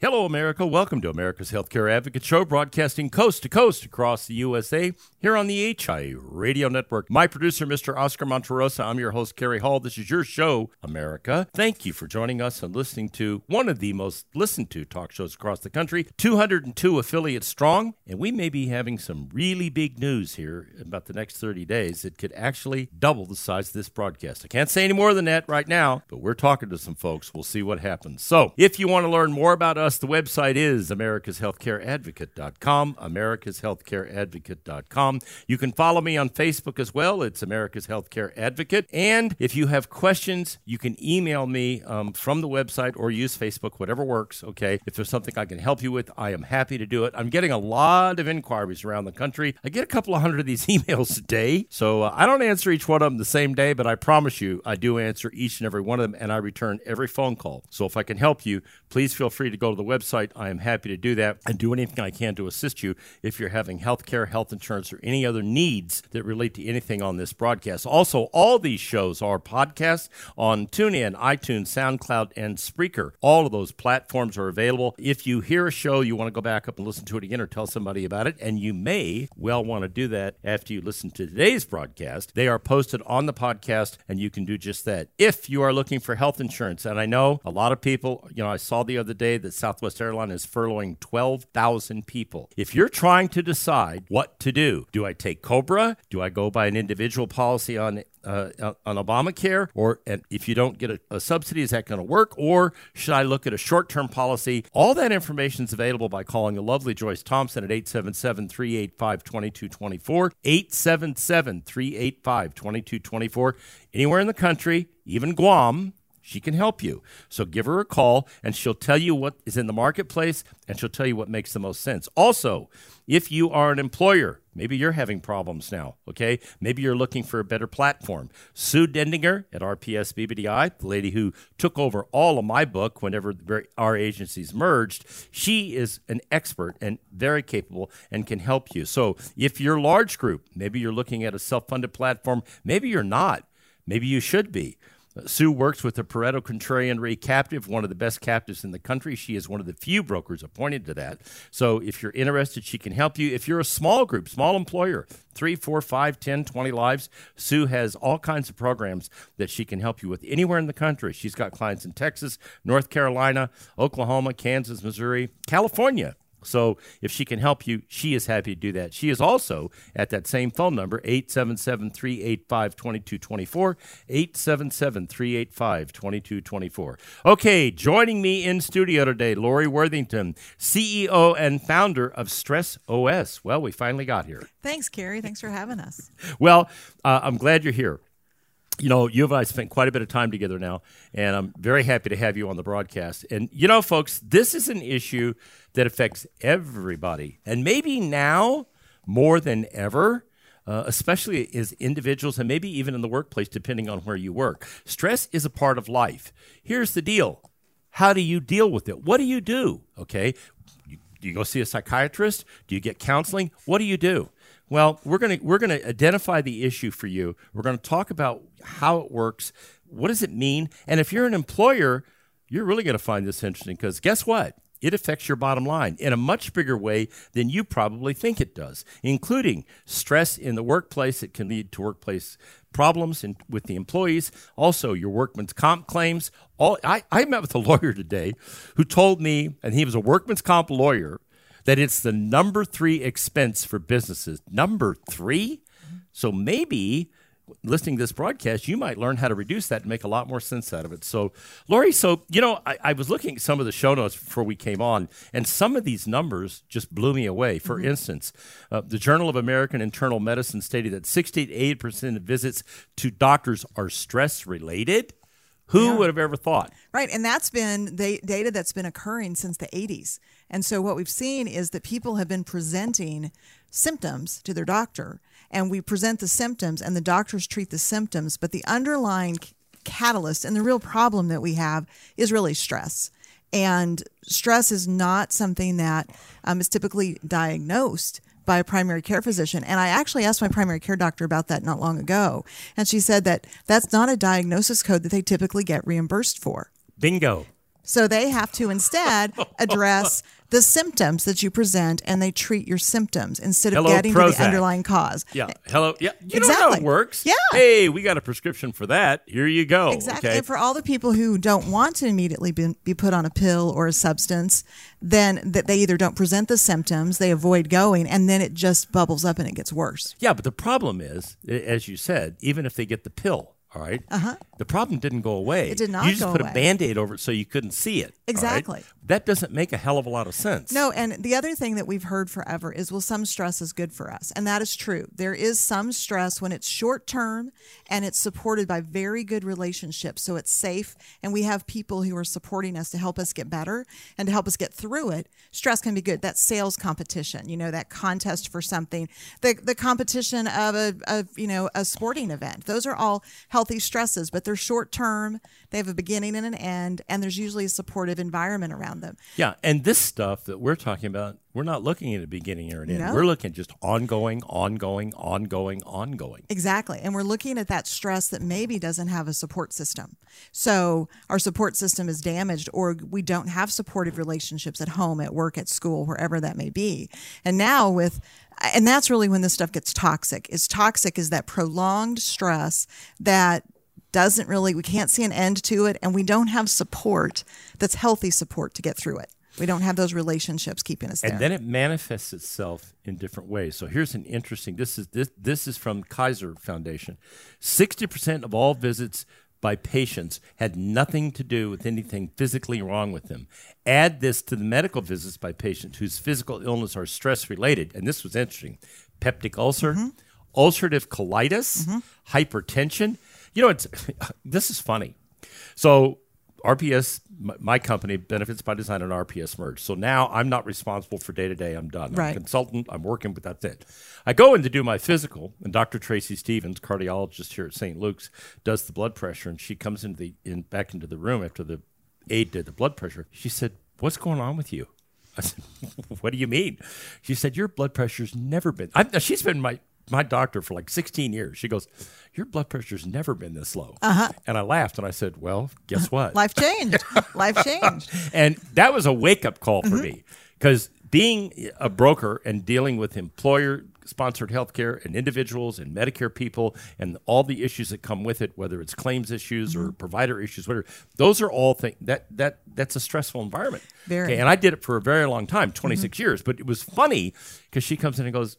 Hello, America. Welcome to America's Healthcare Advocate Show, broadcasting coast to coast across the USA here on the HI Radio Network. My producer, Mr. Oscar Monterosa. I'm your host, Carrie Hall. This is your show, America. Thank you for joining us and listening to one of the most listened to talk shows across the country, 202 affiliates strong. And we may be having some really big news here about the next 30 days that could actually double the size of this broadcast. I can't say any more than that right now, but we're talking to some folks. We'll see what happens. So if you want to learn more about us, the website is americashealthcareadvocate.com, americashealthcareadvocate.com. You can follow me on Facebook as well. It's America's Healthcare Advocate. And if you have questions, you can email me um, from the website or use Facebook, whatever works. Okay. If there's something I can help you with, I am happy to do it. I'm getting a lot of inquiries around the country. I get a couple of hundred of these emails a day. So uh, I don't answer each one of them the same day, but I promise you, I do answer each and every one of them and I return every phone call. So if I can help you, please feel free to go to the website. I am happy to do that and do anything I can to assist you if you're having health care, health insurance, or any other needs that relate to anything on this broadcast. Also, all these shows are podcasts on TuneIn, iTunes, SoundCloud, and Spreaker. All of those platforms are available. If you hear a show, you want to go back up and listen to it again or tell somebody about it, and you may well want to do that after you listen to today's broadcast. They are posted on the podcast, and you can do just that. If you are looking for health insurance, and I know a lot of people, you know, I saw the other day that Southwest Airlines is furloughing 12,000 people. If you're trying to decide what to do, do I take Cobra? Do I go by an individual policy on uh, on Obamacare, or if you don't get a, a subsidy, is that going to work? Or should I look at a short term policy? All that information is available by calling the lovely Joyce Thompson at 877 385 2224. 877 385 2224. Anywhere in the country, even Guam. She can help you. So give her a call and she'll tell you what is in the marketplace and she'll tell you what makes the most sense. Also, if you are an employer, maybe you're having problems now, okay? Maybe you're looking for a better platform. Sue Dendinger at RPS BBDI, the lady who took over all of my book whenever our agencies merged, she is an expert and very capable and can help you. So if you're a large group, maybe you're looking at a self funded platform, maybe you're not, maybe you should be. Sue works with the Pareto Contrarian Re Captive, one of the best captives in the country. She is one of the few brokers appointed to that. So if you're interested, she can help you. If you're a small group, small employer, three, four, five, 10, 20 lives, Sue has all kinds of programs that she can help you with anywhere in the country. She's got clients in Texas, North Carolina, Oklahoma, Kansas, Missouri, California. So if she can help you, she is happy to do that. She is also at that same phone number, 877 385 2224. 877 385 2224. Okay, joining me in studio today, Lori Worthington, CEO and founder of Stress OS. Well, we finally got here. Thanks, Carrie. Thanks for having us. Well, uh, I'm glad you're here you know, you and I spent quite a bit of time together now, and I'm very happy to have you on the broadcast. And, you know, folks, this is an issue that affects everybody. And maybe now more than ever, uh, especially as individuals and maybe even in the workplace, depending on where you work. Stress is a part of life. Here's the deal how do you deal with it? What do you do? Okay. Do you go see a psychiatrist? Do you get counseling? What do you do? Well, we're going to we're going to identify the issue for you. We're going to talk about how it works. What does it mean? And if you're an employer, you're really going to find this interesting because guess what? It affects your bottom line in a much bigger way than you probably think it does, including stress in the workplace. It can lead to workplace problems in, with the employees. Also, your workman's comp claims. All I, I met with a lawyer today who told me, and he was a workman's comp lawyer that it's the number three expense for businesses. Number three? So maybe listening to this broadcast, you might learn how to reduce that and make a lot more sense out of it. So, Lori, so, you know, I, I was looking at some of the show notes before we came on, and some of these numbers just blew me away. For instance, uh, the Journal of American Internal Medicine stated that 68% of visits to doctors are stress related. Who would have ever thought? Right, and that's been the data that's been occurring since the 80s. And so what we've seen is that people have been presenting symptoms to their doctor, and we present the symptoms, and the doctors treat the symptoms, but the underlying catalyst and the real problem that we have is really stress. And stress is not something that um, is typically diagnosed by a primary care physician. And I actually asked my primary care doctor about that not long ago. And she said that that's not a diagnosis code that they typically get reimbursed for. Bingo. So they have to instead address the symptoms that you present and they treat your symptoms instead of Hello, getting to the underlying cause. Yeah. Hello. Yeah. You know how it Exactly. works. Yeah. Hey, we got a prescription for that. Here you go. Exactly. Okay. And for all the people who don't want to immediately be, be put on a pill or a substance, then that they either don't present the symptoms, they avoid going, and then it just bubbles up and it gets worse. Yeah, but the problem is, as you said, even if they get the pill, all right, uh-huh. the problem didn't go away. It did not You just put away. a band aid over it so you couldn't see it. all right? That doesn't make a hell of a lot of sense. No, and the other thing that we've heard forever is well, some stress is good for us. And that is true. There is some stress when it's short term and it's supported by very good relationships. So it's safe. And we have people who are supporting us to help us get better and to help us get through it. Stress can be good. That sales competition, you know, that contest for something, the, the competition of a, of, you know, a sporting event. Those are all healthy stresses, but they're short term. They have a beginning and an end. And there's usually a supportive environment around them. Yeah, and this stuff that we're talking about, we're not looking at a beginning or an end. No. We're looking at just ongoing, ongoing, ongoing, ongoing. Exactly. And we're looking at that stress that maybe doesn't have a support system. So our support system is damaged, or we don't have supportive relationships at home, at work, at school, wherever that may be. And now with and that's really when this stuff gets toxic. Is toxic is that prolonged stress that doesn't really we can't see an end to it and we don't have support that's healthy support to get through it. We don't have those relationships keeping us there. And then it manifests itself in different ways. So here's an interesting. This is this this is from Kaiser Foundation. Sixty percent of all visits by patients had nothing to do with anything physically wrong with them. Add this to the medical visits by patients whose physical illness are stress related, and this was interesting: peptic ulcer, mm-hmm. ulcerative colitis, mm-hmm. hypertension. You know, it's this is funny. So RPS, my, my company, Benefits by Design and RPS merged. So now I'm not responsible for day to day. I'm done. I'm a consultant. I'm working, but that's it. I go in to do my physical, and Dr. Tracy Stevens, cardiologist here at St. Luke's, does the blood pressure, and she comes into the in back into the room after the aide did the blood pressure. She said, "What's going on with you?" I said, "What do you mean?" She said, "Your blood pressure's never been." i she's been my my doctor for like 16 years. She goes, "Your blood pressure's never been this low." Uh-huh. And I laughed and I said, "Well, guess what? Life changed. Life changed. And that was a wake up call for mm-hmm. me because being a broker and dealing with employer sponsored healthcare and individuals and Medicare people and all the issues that come with it, whether it's claims issues or mm-hmm. provider issues, whatever, those are all things that that that's a stressful environment. Very. Okay, and I did it for a very long time, mm-hmm. 26 years, but it was funny because she comes in and goes,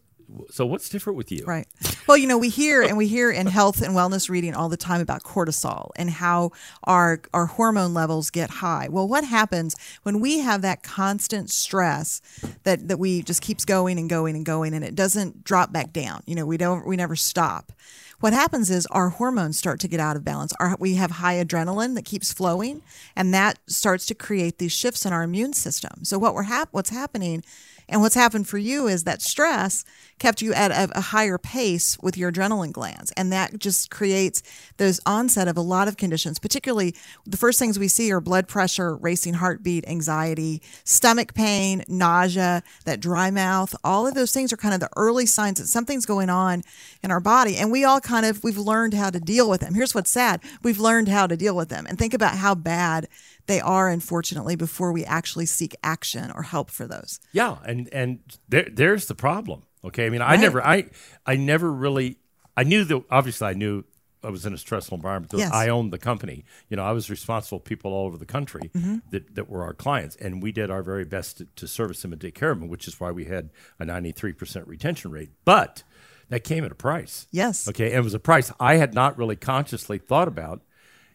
"So what's different with you?" Right. Well, you know, we hear and we hear in health and wellness reading all the time about cortisol and how our our hormone levels get high. Well, what happens when we have that constant stress that that we just keeps going and going and going and it doesn't drop back down. You know, we don't we never stop. What happens is our hormones start to get out of balance. Our, we have high adrenaline that keeps flowing, and that starts to create these shifts in our immune system. So what we're hap- what's happening and what's happened for you is that stress kept you at a, a higher pace with your adrenaline glands. And that just creates those onset of a lot of conditions, particularly the first things we see are blood pressure, racing heartbeat, anxiety, stomach pain, nausea, that dry mouth. All of those things are kind of the early signs that something's going on in our body. And we all kind of, we've learned how to deal with them. Here's what's sad we've learned how to deal with them. And think about how bad they are, unfortunately, before we actually seek action or help for those. Yeah, and and there there's the problem. Okay, I mean, I never I I never really I knew that obviously I knew I was in a stressful environment. Yes. I owned the company. You know, I was responsible for people all over the country Mm-hmm. that, that were our clients, and we did our very best to, to service them and take care of them, which is why we had a 93% retention rate. But that came at a price. Yes. Okay, and it was a price I had not really consciously thought about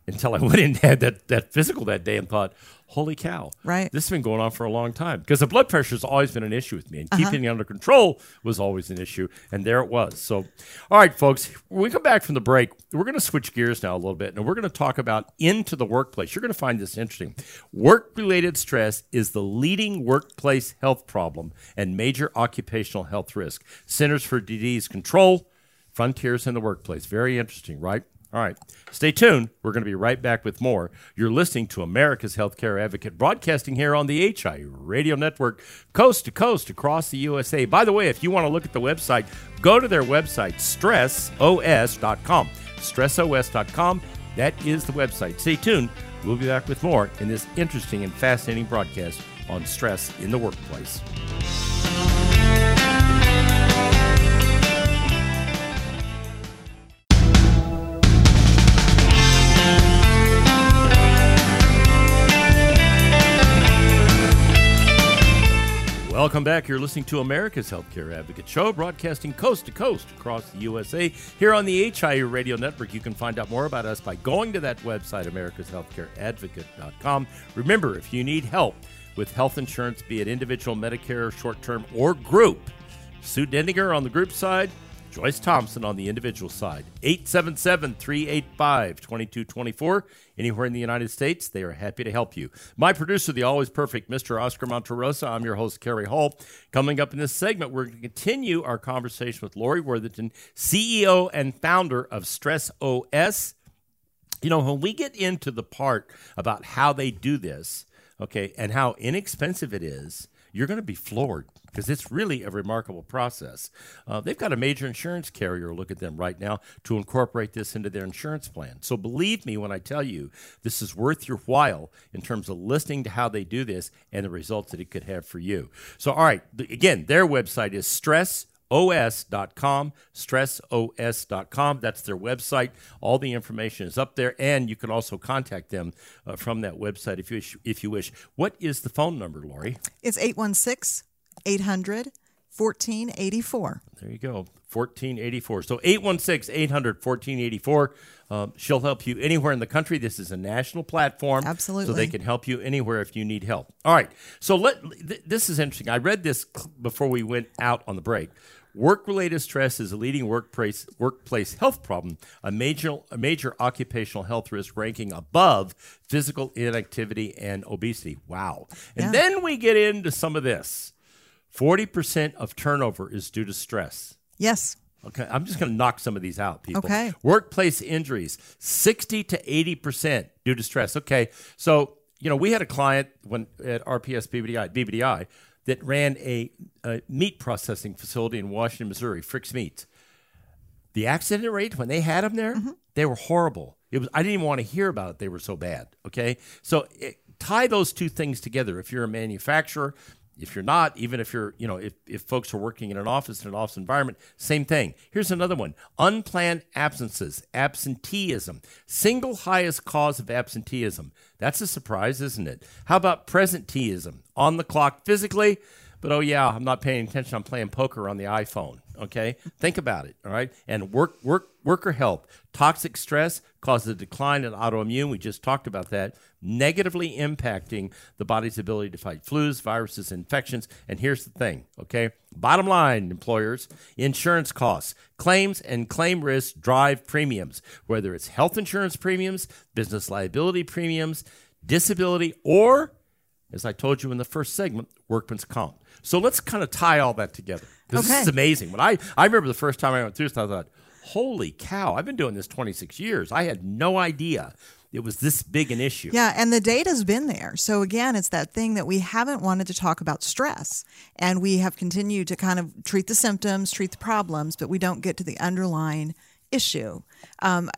until I went in and had that, that physical that day and thought, holy cow. Right. This has been going on for a long time. Because the blood pressure has always been an issue with me, and Uh-huh. keeping it under control was always an issue. And there it was. So, all right, folks, when we come back from the break, we're going to switch gears now a little bit, and we're going to talk about into the workplace. You're going to find this interesting. Work related stress is the leading workplace health problem and major occupational health risk. Centers for Disease Control, Frontiers in the Workplace. Very interesting, right? All right. Stay tuned. We're going to be right back with more. You're listening to America's Healthcare Advocate, broadcasting here on the HI Radio Network, coast to coast across the USA. By the way, if you want to look at the website, go to their website, stressos.com. Stressos.com. That is the website. Stay tuned. We'll be back with more in this interesting and fascinating broadcast on stress in the workplace. Welcome back. You're listening to America's Healthcare Advocate Show, broadcasting coast to coast across the USA. Here on the HIU Radio Network, you can find out more about us by going to that website, americashealthcareadvocate.com. Remember, if you need help with health insurance, be it individual, Medicare, short term, or group, Sue Dendinger on the group side, Joyce Thompson on the individual side. 877 385 2224. Anywhere in the United States, they are happy to help you. My producer, the always perfect Mr. Oscar Monterosa. I'm your host, Kerry Hall. Coming up in this segment, we're going to continue our conversation with Lori Worthington, CEO and founder of Stress OS. You know, when we get into the part about how they do this, okay, and how inexpensive it is, you're going to be floored because it's really a remarkable process. Uh, they've got a major insurance carrier look at them right now to incorporate this into their insurance plan. So believe me when I tell you this is worth your while in terms of listening to how they do this and the results that it could have for you. So, all right, again, their website is stress os.com stressos.com that's their website. All the information is up there and you can also contact them uh, from that website if you wish, if you wish. What is the phone number lori? It's 816 800 1484. there you go 1484 so 816 800 1484 um, she'll help you anywhere in the country this is a national platform Absolutely. so they can help you anywhere if you need help all right so let th- this is interesting i read this before we went out on the break Work-related stress is a leading workplace workplace health problem, a major a major occupational health risk ranking above physical inactivity and obesity. Wow. And Yeah. then we get into some of this. 40% of turnover is due to stress. Yes. Okay, I'm just going to knock some of these out, people. Okay. Workplace injuries, 60 to 80% due to stress. Okay, so, you know, we had a client when at RPS BBDI, BBDI that ran a, a meat processing facility in Washington, Missouri, Frick's Meats. The accident rate when they had them there, mm-hmm. they were horrible. It was I didn't even want to hear about it. They were so bad. Okay, so it, tie those two things together. If you're a manufacturer, if you're not, even if you're, you know, if, if folks are working in an office in an office environment, same thing. Here's another one: unplanned absences, absenteeism, single highest cause of absenteeism. That's a surprise, isn't it? How about presenteeism? On the clock physically, but oh yeah, I'm not paying attention. I'm playing poker on the iPhone. Okay, think about it. All right, and work work worker health. Toxic stress causes a decline in autoimmune. We just talked about that, negatively impacting the body's ability to fight flus, viruses, infections. And here's the thing. Okay, bottom line, employers, insurance costs, claims, and claim risks drive premiums. Whether it's health insurance premiums, business liability premiums, disability, or as I told you in the first segment, workman's comp. So let's kind of tie all that together because this is amazing. When I I remember the first time I went through this, I thought, "Holy cow! I've been doing this 26 years. I had no idea it was this big an issue." Yeah, and the data's been there. So again, it's that thing that we haven't wanted to talk about stress, and we have continued to kind of treat the symptoms, treat the problems, but we don't get to the underlying issue. Um,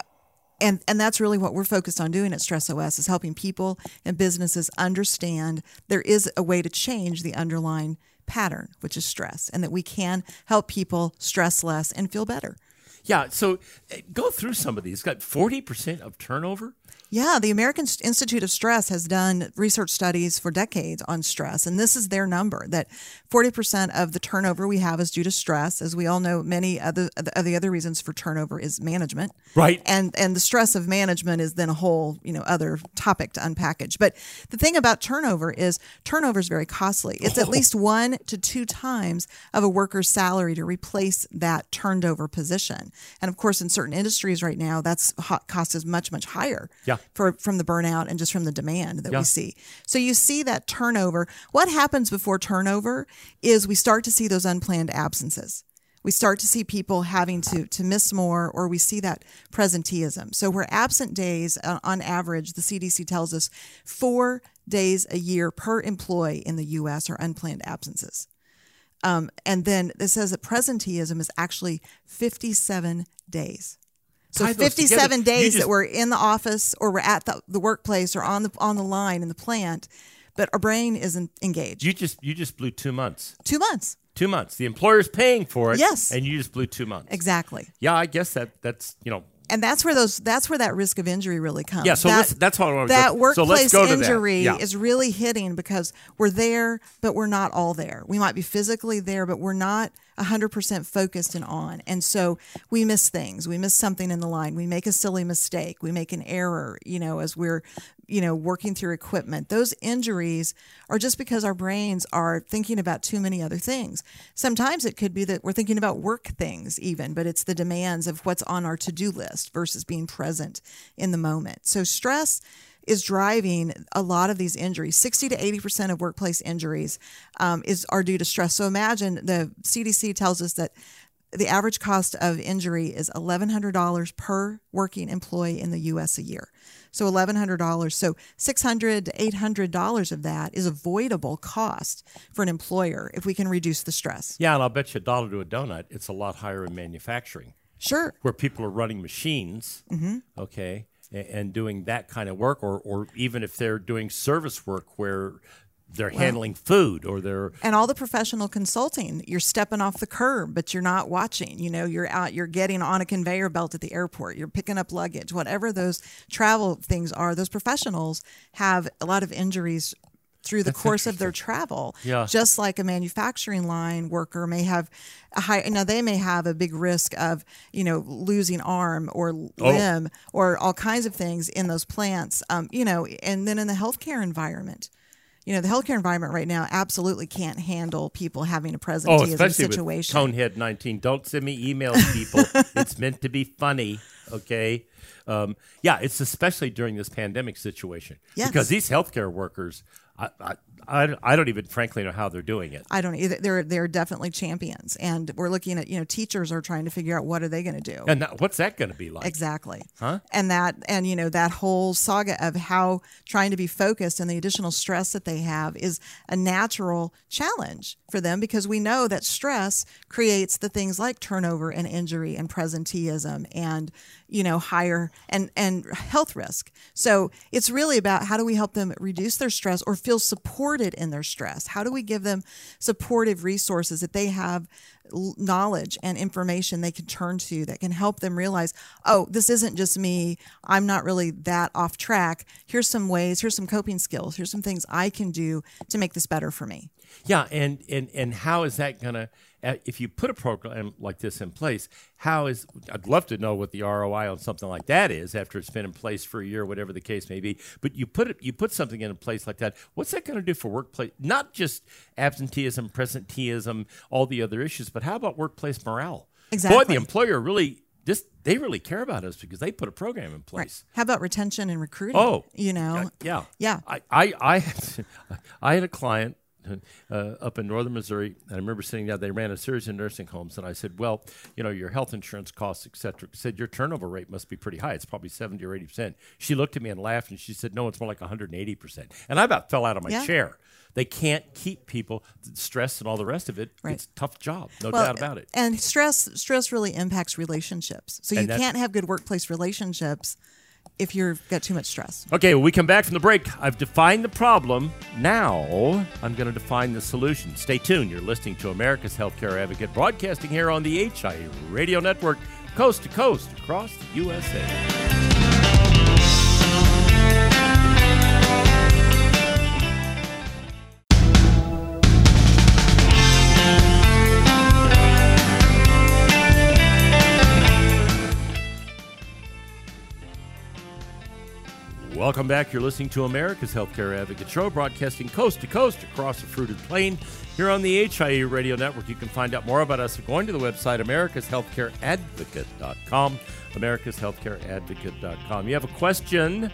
and and that's really what we're focused on doing at Stress OS is helping people and businesses understand there is a way to change the underlying pattern, which is stress, and that we can help people stress less and feel better. Yeah. So uh, go through some of these. Got forty percent of turnover. Yeah, the American Institute of Stress has done research studies for decades on stress, and this is their number that 40% of the turnover we have is due to stress. As we all know, many of the, of the other reasons for turnover is management. Right. And and the stress of management is then a whole, you know, other topic to unpackage. But the thing about turnover is turnover is very costly. It's at least one to two times of a worker's salary to replace that turned over position. And of course, in certain industries right now, that's hot cost is much, much higher Yeah. for from the burnout and just from the demand that Yeah. we see. So you see that turnover. What happens before turnover is we start to see those unplanned absences. We start to see people having to to miss more, or we see that presenteeism. So where absent days, uh, on average, the CDC tells us four days a year per employee in the U.S. are unplanned absences. Um, and then it says that presenteeism is actually 57 days. So Tie 57 together. Days just- that we're in the office or we're at the, the workplace or on the on the line in the plant, but our brain isn't engaged. You just you just blew two months. Two months. Two months. The employer's paying for it. Yes. And you just blew two months. Exactly. Yeah, I guess that that's you know And that's where those that's where that risk of injury really comes. Yeah, so that, that's what I That go- so workplace let's go to that. injury Yeah. is really hitting because we're there, but we're not all there. We might be physically there, but we're not 100% focused and on. And so we miss things. We miss something in the line. We make a silly mistake. We make an error, you know, as we're, you know, working through equipment. Those injuries are just because our brains are thinking about too many other things. Sometimes it could be that we're thinking about work things even, but it's the demands of what's on our to-do list versus being present in the moment. So stress is driving a lot of these injuries. 60 to 80% of workplace injuries um, is are due to stress. So imagine the CDC tells us that the average cost of injury is $1,100 per working employee in the U.S. a year. So $1,100. So $600 to $800 of that is avoidable cost for an employer if we can reduce the stress. yeah, and I'll bet you a dollar to a donut. It's a lot higher in manufacturing. Sure. where people are running machines, mm-hmm. okay, and, and doing that kind of work, or, or even if they're doing service work where they're handling food or they're and all the professional consulting you're stepping off the curb but you're not watching you know you're out you're getting on a conveyor belt at the airport you're picking up luggage whatever those travel things are those professionals have a lot of injuries through the course of their travel. Yeah. just like a manufacturing line worker may have a high now they may have a big risk of you know losing arm or limb or all kinds of things in those plants um, you know and then in the healthcare environment you know the healthcare environment right now absolutely can't handle people having a presenteeism oh, especially with situation Conehead nineteen. Don't send me emails, people. it's meant to be funny, okay? Um, yeah, it's especially during this pandemic situation Yes. because these healthcare workers, I, I, I, I don't even frankly know how they're doing it. I don't either. They're they're definitely champions, and we're looking at you know teachers are trying to figure out what are they going to do. And that, what's that going to be like? Exactly. Huh? And that and you know that whole saga of how trying to be focused and the additional stress that they have is a natural challenge for them because we know that stress creates the things like turnover and injury and presenteeism and you know higher and and health risk. So it's really about how do we help them reduce their stress or feel supported in their stress? How do we give them supportive resources that they have knowledge and information they can turn to that can help them realize, oh, this isn't just me. I'm not really that off track. Here's some ways, here's some coping skills, here's some things I can do to make this better for me. Yeah, and and and how is that gonna? uh, If you put a program like this in place, how is? I'd love to know what the ROI on something like that is after it's been in place for a year, whatever the case may be. But you put it, you put something in place like that. What's that going to do for workplace? Not just absenteeism, presenteeism, all the other issues, but how about workplace morale? Exactly. Boy, the employer really this they really care about us because they put a program in place. Right. How about retention and recruiting? Oh, you know, yeah, yeah. I, I, I, had, I had a client uh, up in northern Missouri, and I remember sitting down. They ran a series of nursing homes, and I said, "Well, you know, your health insurance costs, et cetera." Said your turnover rate must be pretty high. It's probably seventy or eighty percent. She looked at me and laughed, and she said, "No, it's more like one hundred and eighty percent." And I about fell out of my Yeah. chair. They can't keep people stress and all the rest of it. Right. It's a tough job, no Well, doubt about it. And stress stress really impacts relationships. So you can't have good workplace relationships if you've got too much stress. Okay, we come back from the break, I've defined the problem. Now I'm going to define the solution. Stay tuned. You're listening to America's Healthcare Advocate, broadcasting here on the HIA Radio Network. coast to coast across the USA. Welcome back. You're listening to America's Healthcare Advocate Show, broadcasting coast to coast across the fruited plain here on the HIE Radio Network. You can find out more about us by going to the website americashealthcareadvocate.com. Americashealthcareadvocate.com. You have a question,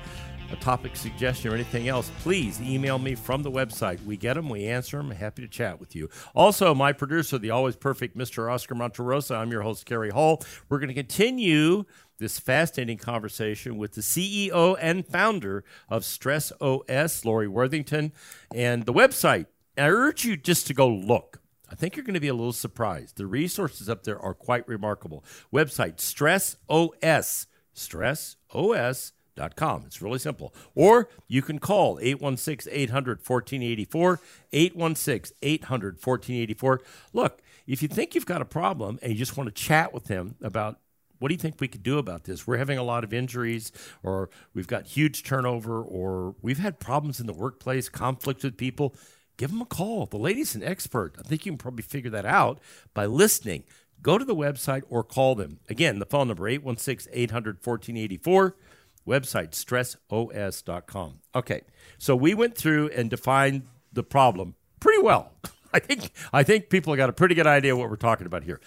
a topic suggestion, or anything else, please email me from the website. We get them, we answer them. Happy to chat with you. Also, my producer, the always perfect Mr. Oscar Monterosa. I'm your host, Kerry Hall. We're going to continue this fascinating conversation with the CEO and founder of Stress OS, Lori Worthington, and the website. I urge you just to go look. I think you're going to be a little surprised. The resources up there are quite remarkable. Website Stress OS, stressos.com. It's really simple. Or you can call 816 800 1484, 816 800 1484. Look, if you think you've got a problem and you just want to chat with them about what do you think we could do about this? We're having a lot of injuries, or we've got huge turnover, or we've had problems in the workplace, conflict with people. Give them a call. The lady's an expert. I think you can probably figure that out by listening. Go to the website or call them. Again, the phone number 816 800 1484, website stressos.com. Okay, so we went through and defined the problem pretty well. I think I think people got a pretty good idea what we're talking about here.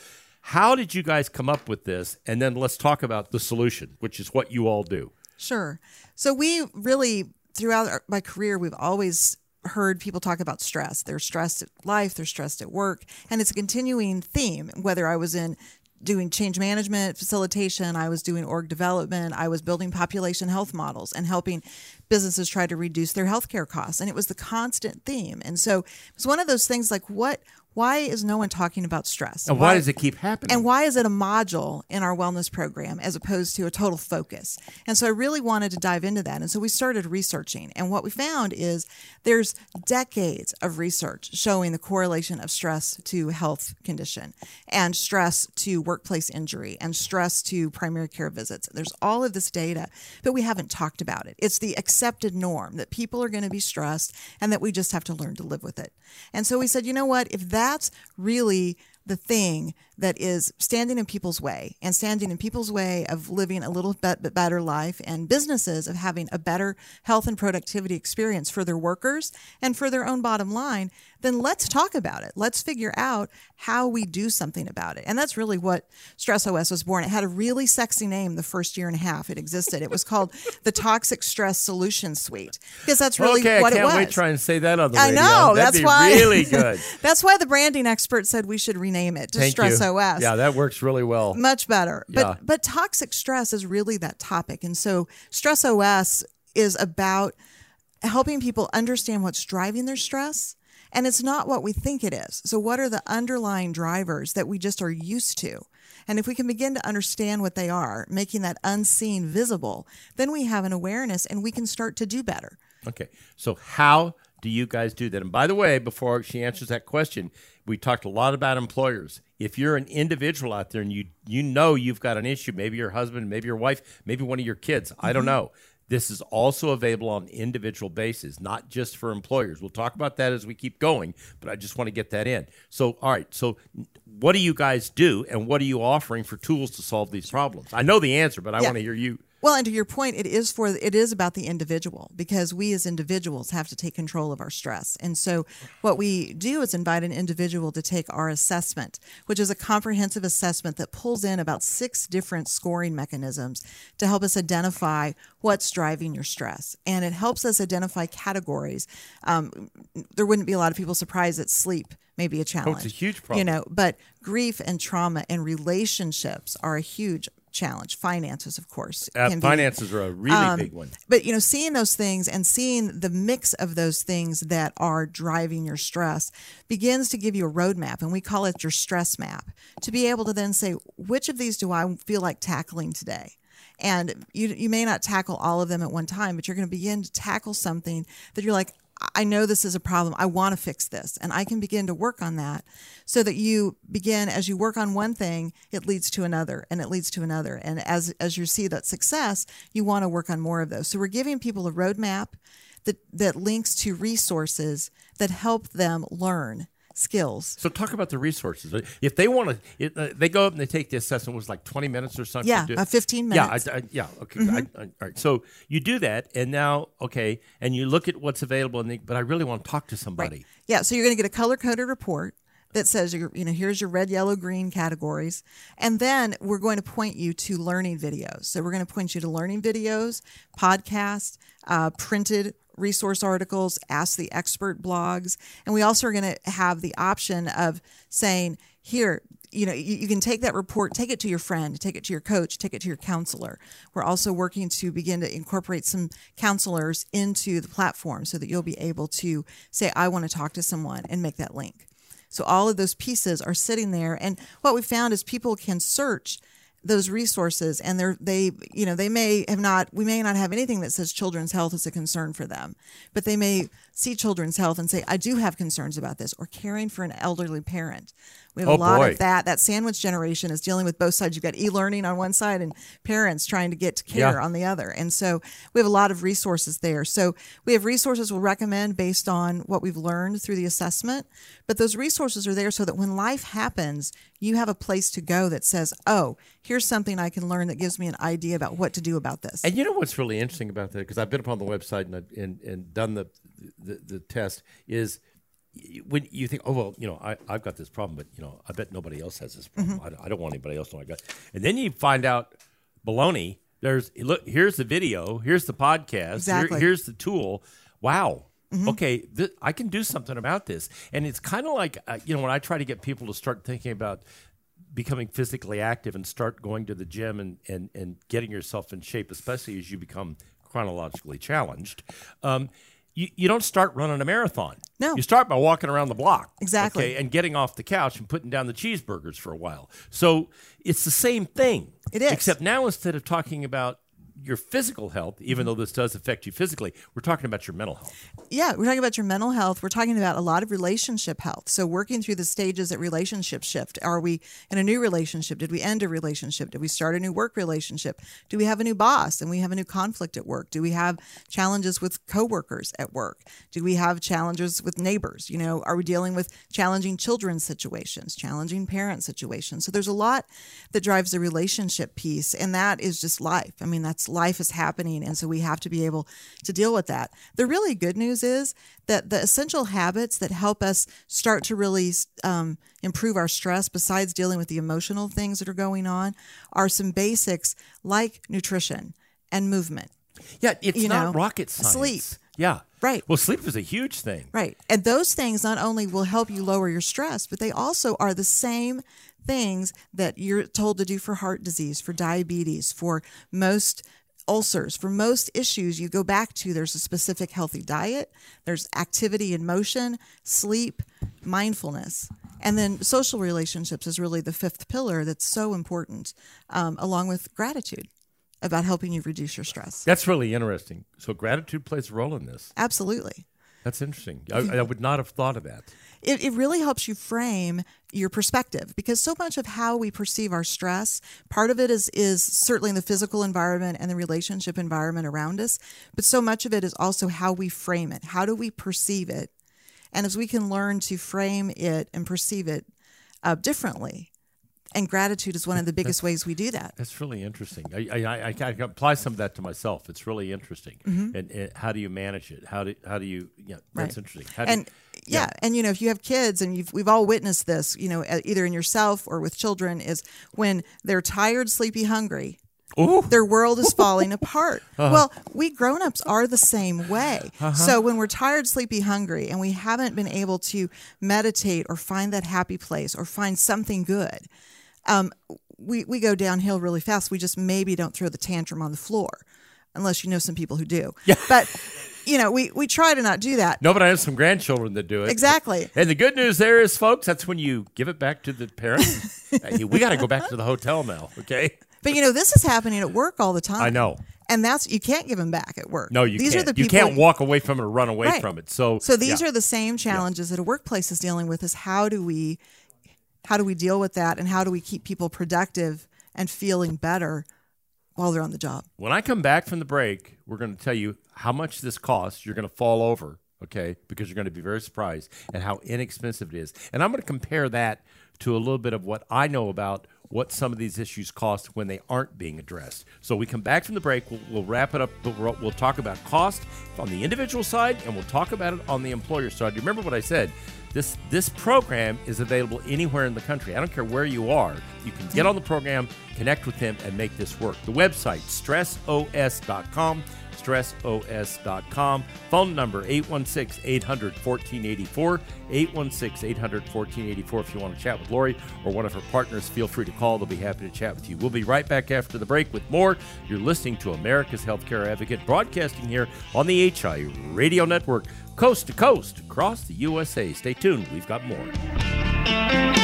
How did you guys come up with this? And then let's talk about the solution, which is what you all do. Sure. So we really, throughout our- my career, we've always heard people talk about stress. They're stressed at life, they're stressed at work, and it's a continuing theme. Whether I was in doing change management facilitation, I was doing org development, I was building population health models and helping businesses try to reduce their healthcare costs, and it was the constant theme. And so it was one of those things like what. Why is no one talking about stress? And why, does it keep happening? And why is it a module in our wellness program as opposed to a total focus? And so I really wanted to dive into that. And so we started researching. And what we found is there's decades of research showing the correlation of stress to health condition and stress to workplace injury and stress to primary care visits. There's all of this data, but we haven't talked about it. It's the accepted norm that people are going to be stressed and that we just have to learn to live with it. And so we said, you know what? If that's really the thing that is standing in people's way and standing in people's way of living a little bit better life and businesses of having a better health and productivity experience for their workers and for their own bottom line, then let's talk about it. Let's figure out how we do something about it. And that's really what Stress OS was born. It had a really sexy name the first year and a half it existed. It was called the Toxic Stress Solution Suite because that's really okay, what I can't it was. wait to try and say that on the I know. That'd that's why. really good. that's why the branding expert said we should rename it to Thank Stress you. OS. Yeah, that works really well. Much better. Yeah. But but toxic stress is really that topic. And so Stress OS is about helping people understand what's driving their stress. And it's not what we think it is. So, what are the underlying drivers that we just are used to? And if we can begin to understand what they are, making that unseen visible, then we have an awareness and we can start to do better. Okay. So how do you guys do that? And by the way, before she answers that question, we talked a lot about employers. If you're an individual out there and you you know you've got an issue, maybe your husband, maybe your wife, maybe one of your kids, I don't mm-hmm. know. This is also available on individual basis, not just for employers. We'll talk about that as we keep going, but I just want to get that in. So, all right. So, what do you guys do, and what are you offering for tools to solve these problems? I know the answer, but I Yeah. want to hear you. Well, and to your point, it is for it is about the individual because we as individuals have to take control of our stress. And so what we do is invite an individual to take our assessment, which is a comprehensive assessment that pulls in about six different scoring mechanisms to help us identify what's driving your stress. And it helps us identify categories. Um, there wouldn't be a lot of people surprised that sleep may be a challenge. Oh, huge You know, but grief and trauma and relationships are a huge challenge. Finances, of course. Uh, be- finances are a really um, big one. but you know, seeing those things and seeing the mix of those things that are driving your stress begins to give you a roadmap, and we call it your stress map. To be able to then say, which of these do I feel like tackling today? And you you may not tackle all of them at one time, but you're going to begin to tackle something that you're like, I know this is a problem. I want to fix this. And I can begin to work on that so that you begin, as you work on one thing, it leads to another and it leads to another. And as, as you see that success, you want to work on more of those. So we're giving people a roadmap that, that links to resources that help them learn skills. So talk about the resources. If they want to, uh, they go up and they take the assessment. It was like twenty minutes or something. Yeah, uh, fifteen minutes. Yeah, I, I, yeah. Okay. I, I, all right. So you do that, and now okay, and you look at what's available, and think, but I really want to talk to somebody. Right. Yeah. So you're going to get a color coded report that says you know here's your red yellow green categories and then we're going to point you to learning videos so we're going to point you to learning videos podcast uh, printed resource articles, ask the expert blogs. And we also are going to have the option of saying, here, you know, you, you, can take that report, take it to your friend, take it to your coach, take it to your counselor. We're also working to begin to incorporate some counselors into the platform so that you'll be able to say, I want to talk to someone and make that link. So all of those pieces are sitting there. And what we found is people can search those resources and they're they you know they may have not we may not have anything that says children's health is a concern for them but they may see children's health and say i do have concerns about this or caring for an elderly parent we have oh, a lot boy. of that. That sandwich generation is dealing with both sides. You've got e-learning on one side and parents trying to get to care Yeah. on the other. And so we have a lot of resources there. So we have resources we'll recommend based on what we've learned through the assessment. But those resources are there so that when life happens, you have a place to go that says, oh, here's something I can learn that gives me an idea about what to do about this. And you know what's really interesting about that? Because I've been up on the website and, and, and done the, the, the test is when you think, oh, well, you know, I, I've got this problem, but, you know, I bet nobody else has this problem. I, don't- I don't want anybody else to know I got And then you find out baloney. There's, look, here's the video. Here's the podcast. here- Exactly. here's the tool. Wow. Okay, th- I can do something about this. And it's kind of like, uh, you know, when I try to get people to start thinking about becoming physically active and start going to the gym and, and, and getting yourself in shape, especially as you become chronologically challenged, um, you, you don't start running a marathon. No. You start by walking around the block. Exactly. Okay, and getting off the couch and putting down the cheeseburgers for a while. So it's the same thing. It is. Except now instead of talking about your physical health, even mm-hmm. though this does affect you physically, we're talking about your mental health. Yeah, we're talking about your mental health. We're talking about a lot of relationship health. So, working through the stages that relationships shift. Are we in a new relationship? Did we end a relationship? Did we start a new work relationship? Do we have a new boss and we have a new conflict at work? Do we have challenges with coworkers at work? Do we have challenges with neighbors? You know, are we dealing with challenging children's situations, challenging parent situations? So, there's a lot that drives the relationship piece, and that is just life. I mean, that's life is happening, and so we have to be able to deal with that. The really good news is that the essential habits that help us start to really um, improve our stress, besides dealing with the emotional things that are going on, are some basics like nutrition and movement. Yeah, it's You not know, rocket science. sleep. Yeah. Right. Well, sleep is a huge thing. Right. And those things not only will help you lower your stress, but they also are the same things that you're told to do for heart disease, for diabetes, for most ulcers, for most issues you go back to there's a specific healthy diet, there's activity and motion, sleep, mindfulness. And then social relationships is really the fifth pillar that's so important, um, along with gratitude about helping you reduce your stress. That's really interesting. So gratitude plays a role in this. Absolutely. That's interesting. I, I would not have thought of that. it, it really helps you frame your perspective because so much of how we perceive our stress part of it is is certainly in the physical environment and the relationship environment around us but so much of it is also how we frame it how do we perceive it and as we can learn to frame it and perceive it uh, differently and gratitude is one of the biggest ways we do that That's really interesting. I, I, I, I can apply some of that to myself. It's really interesting. And, and how do you manage it? How do how do you? Yeah, that's Mm-hmm. Right. interesting. How do and yeah. and you know if you have kids and you've, we've all witnessed this you know either in yourself or with children is when they're tired sleepy hungry their world is falling apart well we grown-ups are the same way so when we're tired sleepy hungry and we haven't been able to meditate or find that happy place or find something good um, we, we go downhill really fast we just maybe don't throw the tantrum on the floor unless you know some people who do but you know we, we try to not do that No, but I have some grandchildren that do it. Exactly. And the good news there is, folks, that's when you give it back to the parent. Hey, we got to go back to the hotel now, okay? But you know, this is happening at work all the time. I know. and that's you can't give them back at work. No, you these can't. are the you can't walk away from it or run away Right. from it. So, So these yeah. are the same challenges that a workplace is dealing with is how do we how do we deal with that and how do we keep people productive and feeling better while they're on the job. When I come back from the break, we're going to tell you how much this costs. You're going to fall over, okay? Because you're going to be very surprised at how inexpensive it is. And I'm going to compare that to a little bit of what I know about what some of these issues cost when they aren't being addressed. So we come back from the break, we'll, we'll wrap it up. We'll, we'll talk about cost on the individual side, and we'll talk about it on the employer side. Remember what I said? This this program is available anywhere in the country. I don't care where you are. You can get mm-hmm. on the program, connect with them, and make this work. The website, stressos.com, stressos.com. Phone number, 816-800-1484, 816-800-1484. If you want to chat with Lori or one of her partners, feel free to call. They'll be happy to chat with you. We'll be right back after the break with more. You're listening to America's Healthcare Advocate, broadcasting here on the HI Radio Network, coast to coast across the USA. Stay tuned. We've got more.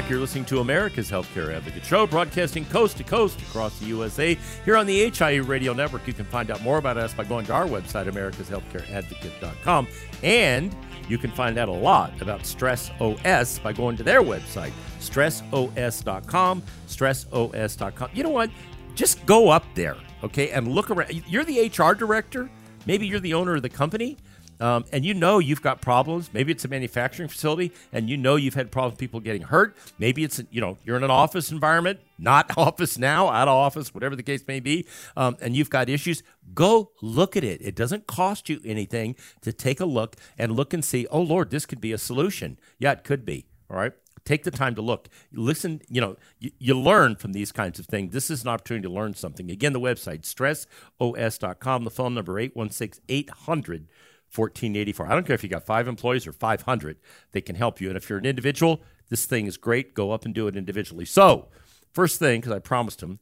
Back. You're listening to America's Healthcare Advocate Show, broadcasting coast to coast across the USA. Here on the HIE Radio Network, you can find out more about us by going to our website, americashealthcareadvocate.com. And you can find out a lot about Stress OS by going to their website, stressos.com, stressos.com. You know what? Just go up there, okay, and look around. You're the HR director. Maybe you're the owner of the company. Um, and you know you've got problems. Maybe it's a manufacturing facility, and you know you've had problems people getting hurt. Maybe it's you know you're in an office environment, not office now, out of office, whatever the case may be, um, and you've got issues. Go look at it. It doesn't cost you anything to take a look and look and see. Oh Lord, this could be a solution. Yeah, it could be. All right. Take the time to look. Listen, you know, you, you learn from these kinds of things. This is an opportunity to learn something. Again, the website, stressos.com, the phone number 816 800 1484. I don't care if you got five employees or 500, they can help you. And if you're an individual, this thing is great. Go up and do it individually. So, first thing, because I promised him,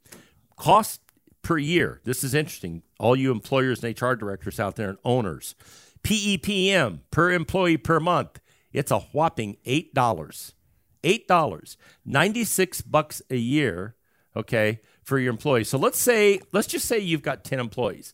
cost per year. This is interesting. All you employers and HR directors out there and owners, PEPM per employee per month, it's a whopping $8. $8. 96 bucks a year, okay, for your employees. So let's say, let's just say you've got 10 employees.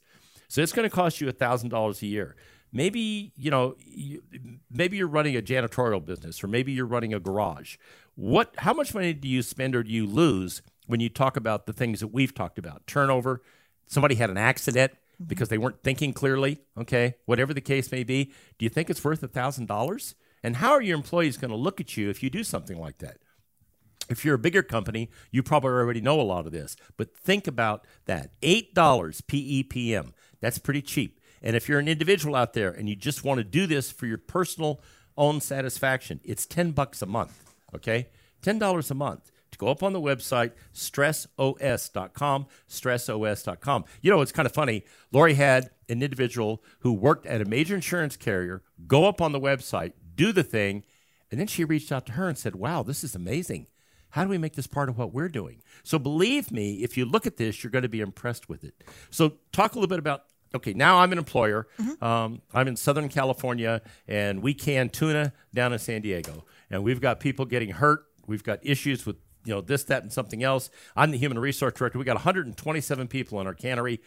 So it's going to cost you $1,000 a year maybe you know you, maybe you're running a janitorial business or maybe you're running a garage what how much money do you spend or do you lose when you talk about the things that we've talked about turnover somebody had an accident mm-hmm. because they weren't thinking clearly okay whatever the case may be do you think it's worth a thousand dollars and how are your employees going to look at you if you do something like that if you're a bigger company, you probably already know a lot of this, but think about that. $8 PEPM. That's pretty cheap. And if you're an individual out there and you just want to do this for your personal own satisfaction, it's 10 bucks a month, okay? $10 a month to go up on the website stressos.com, stressos.com. You know, it's kind of funny. Lori had an individual who worked at a major insurance carrier go up on the website, do the thing, and then she reached out to her and said, "Wow, this is amazing. How do we make this part of what we're doing?" So believe me, if you look at this, you're going to be impressed with it. So talk a little bit about okay, now I'm an employer. Um, I'm in Southern California, and we can tuna down in San Diego, and we've got people getting hurt. We've got issues with you know this, that, and something else. I'm the human resource director. We got 127 people in our cannery.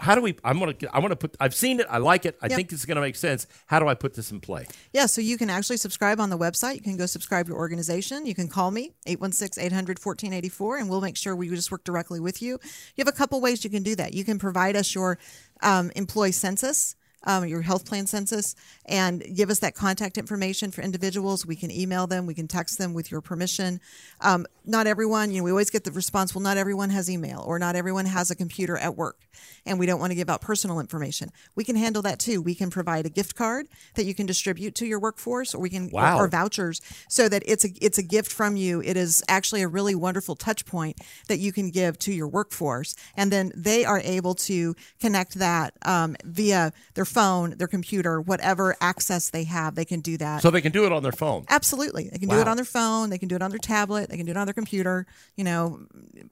How do we? I'm gonna. I want to put. I've seen it. I like it. I Yep. think it's going to make sense. How do I put this in play? Yeah, so you can actually subscribe on the website. You can go subscribe to your organization. You can call me, 816 800 1484, and we'll make sure we just work directly with you. You have a couple ways you can do that. You can provide us your um, employee census. Um, your health plan census and give us that contact information for individuals. We can email them, we can text them with your permission. Um, not everyone, you know, we always get the response, well, not everyone has email or not everyone has a computer at work and we don't want to give out personal information. We can handle that too. We can provide a gift card that you can distribute to your workforce or we can Wow. or, or vouchers so that it's a it's a gift from you. It is actually a really wonderful touch point that you can give to your workforce, and then they are able to connect that um, via their phone, their computer, whatever access they have, they can do that. So they can do it on their phone. Absolutely. They can do it on their phone, they can do it on their tablet, they can do it on their computer. You know,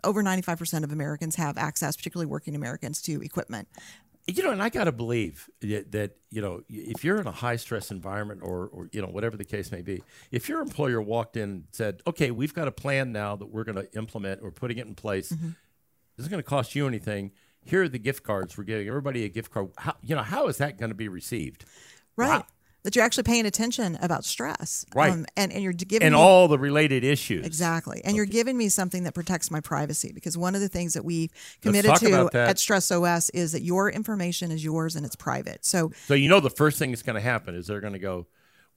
over 95% of Americans have access, particularly working Americans, to equipment. You know, and I got to believe that, that, you know, if you're in a high stress environment or, or, you know, whatever the case may be, if your employer walked in and said, okay, we've got a plan now that we're going to implement, we're putting it in place, Mm-hmm. this isn't going to cost you anything. Here are the gift cards. We're giving everybody a gift card. How, you know, how is that going to be received? Right. Wow. That you're actually paying attention about stress. Right. Um, and, and you're giving And me- all the related issues. Exactly. And you're giving me something that protects my privacy because one of the things that we've committed to at Stress OS is that your information is yours and it's private. So, So you know the first thing that's going to happen is they're going to go,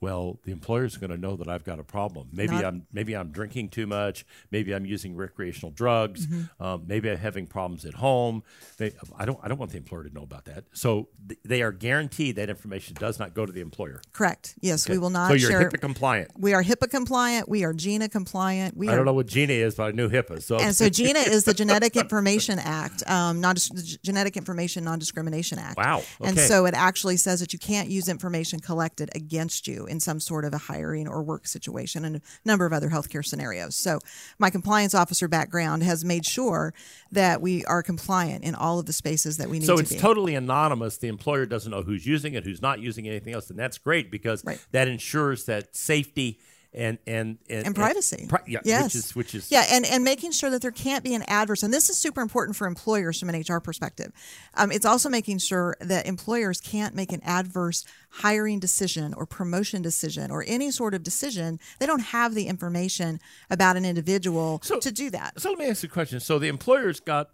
well, the employer's going to know that I've got a problem. Maybe Not- I'm maybe I'm drinking too much. Maybe I'm using recreational drugs. Mm-hmm. Um, maybe I'm having problems at home. They, I don't I don't want the employer to know about that. So th- they are guaranteed that information does not go to the employer. correct. Yes, we will not So you're share. HIPAA compliant. we are HIPAA compliant. We are GINA compliant. We I are don't know what GINA is, but I knew HIPAA. So And so GINA is the Genetic Information Act, um, non Genetic Information Non-Discrimination Act. Wow, And so it actually says that you can't use information collected against you in some sort of a hiring or work situation and a number of other healthcare scenarios. So my compliance officer background has made sure that we are compliant in all of the spaces that we need So to it's totally anonymous. The employer doesn't know who's using it, who's not using anything else, and that's great because Right. that ensures that safety and and and, and privacy. pri- yeah, yes. which is which is yeah, and and making sure that there can't be an adverse. And this is super important for employers from an HR perspective. Um, it's also making sure that employers can't make an adverse hiring decision or promotion decision or any sort of decision. They don't have the information about an individual So- to do that. So let me ask you a question. So the employer's got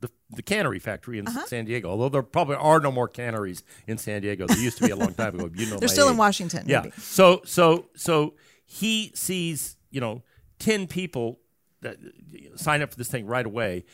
the, the cannery factory in Uh-huh. San Diego, although there probably are no more canneries in San Diego. There used to be a long time ago. You know, They're still in. Washington, Yeah. maybe. So so so he sees you know ten people that sign up for this thing right away.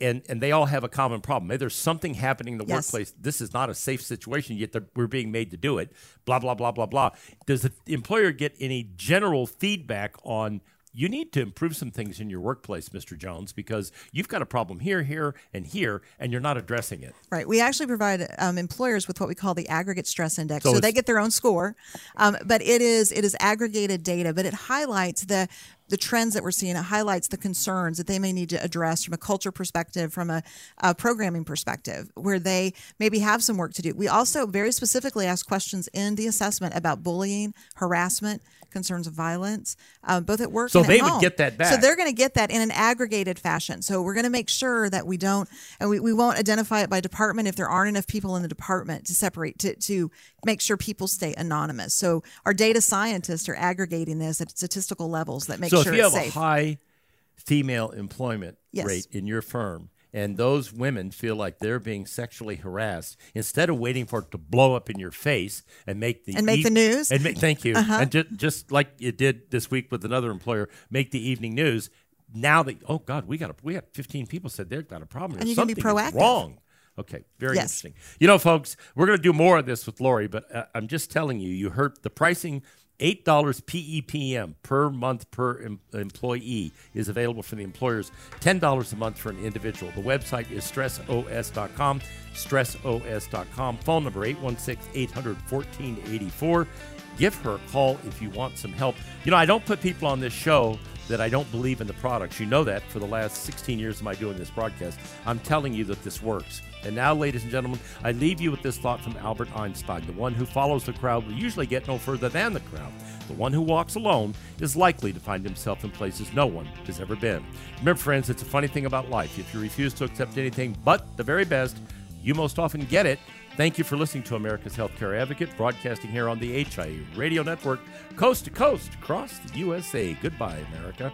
And, and they all have a common problem. There's something happening in the Yes. workplace. This is not a safe situation, yet we're being made to do it. Blah blah blah blah blah. Does the employer get any general feedback on you need to improve some things in your workplace, Mr. Jones, because you've got a problem here, here, and here, and you're not addressing it. Right. We actually provide um, employers with what we call the aggregate stress index. So So, they get their own score, um, but it is it is aggregated data, but it highlights the the trends that we're seeing. It highlights the concerns that they may need to address from a culture perspective, from a, a programming perspective, where they maybe have some work to do. We also very specifically ask questions in the assessment about bullying, harassment, concerns of violence, uh, both at work So and at they would home. get that back. So they're going to get that in an aggregated fashion. So we're going to make sure that we don't, and we, we won't identify it by department if there aren't enough people in the department to separate, to, to make sure people stay anonymous. So our data scientists are aggregating this at statistical levels that make so sure if you have it's a safe. high female employment Yes. rate in your firm and those women feel like they're being sexually harassed instead of waiting for it to blow up in your face and make the And make the news? Uh-huh. and make, thank you and just, just like you did this week with another employer make the evening news now that oh god we got a, we had 15 people said they've got a problem And you Something can be proactive. wrong Okay, very Yes. interesting. You know, folks, we're going to do more of this with Lori, but uh, I'm just telling you, you heard the pricing. Eight dollars PEPM per month per em- employee is available for the employers. Ten dollars a month for an individual. The website is stressos.com. Stressos.com. Phone number 816-800-1484. Give her a call if you want some help. You know, I don't put people on this show that I don't believe in the products. You know that for the last 16 years of my doing this broadcast. I'm telling you that this works. And now, ladies and gentlemen, I leave you with this thought from Albert Einstein. The one who follows the crowd will usually get no further than the crowd. The one who walks alone is likely to find himself in places no one has ever been. Remember, friends, it's a funny thing about life. If you refuse to accept anything but the very best, you most often get it. Thank you for listening to America's Healthcare Advocate, broadcasting here on the HIA Radio Network, coast to coast across the USA. Goodbye, America.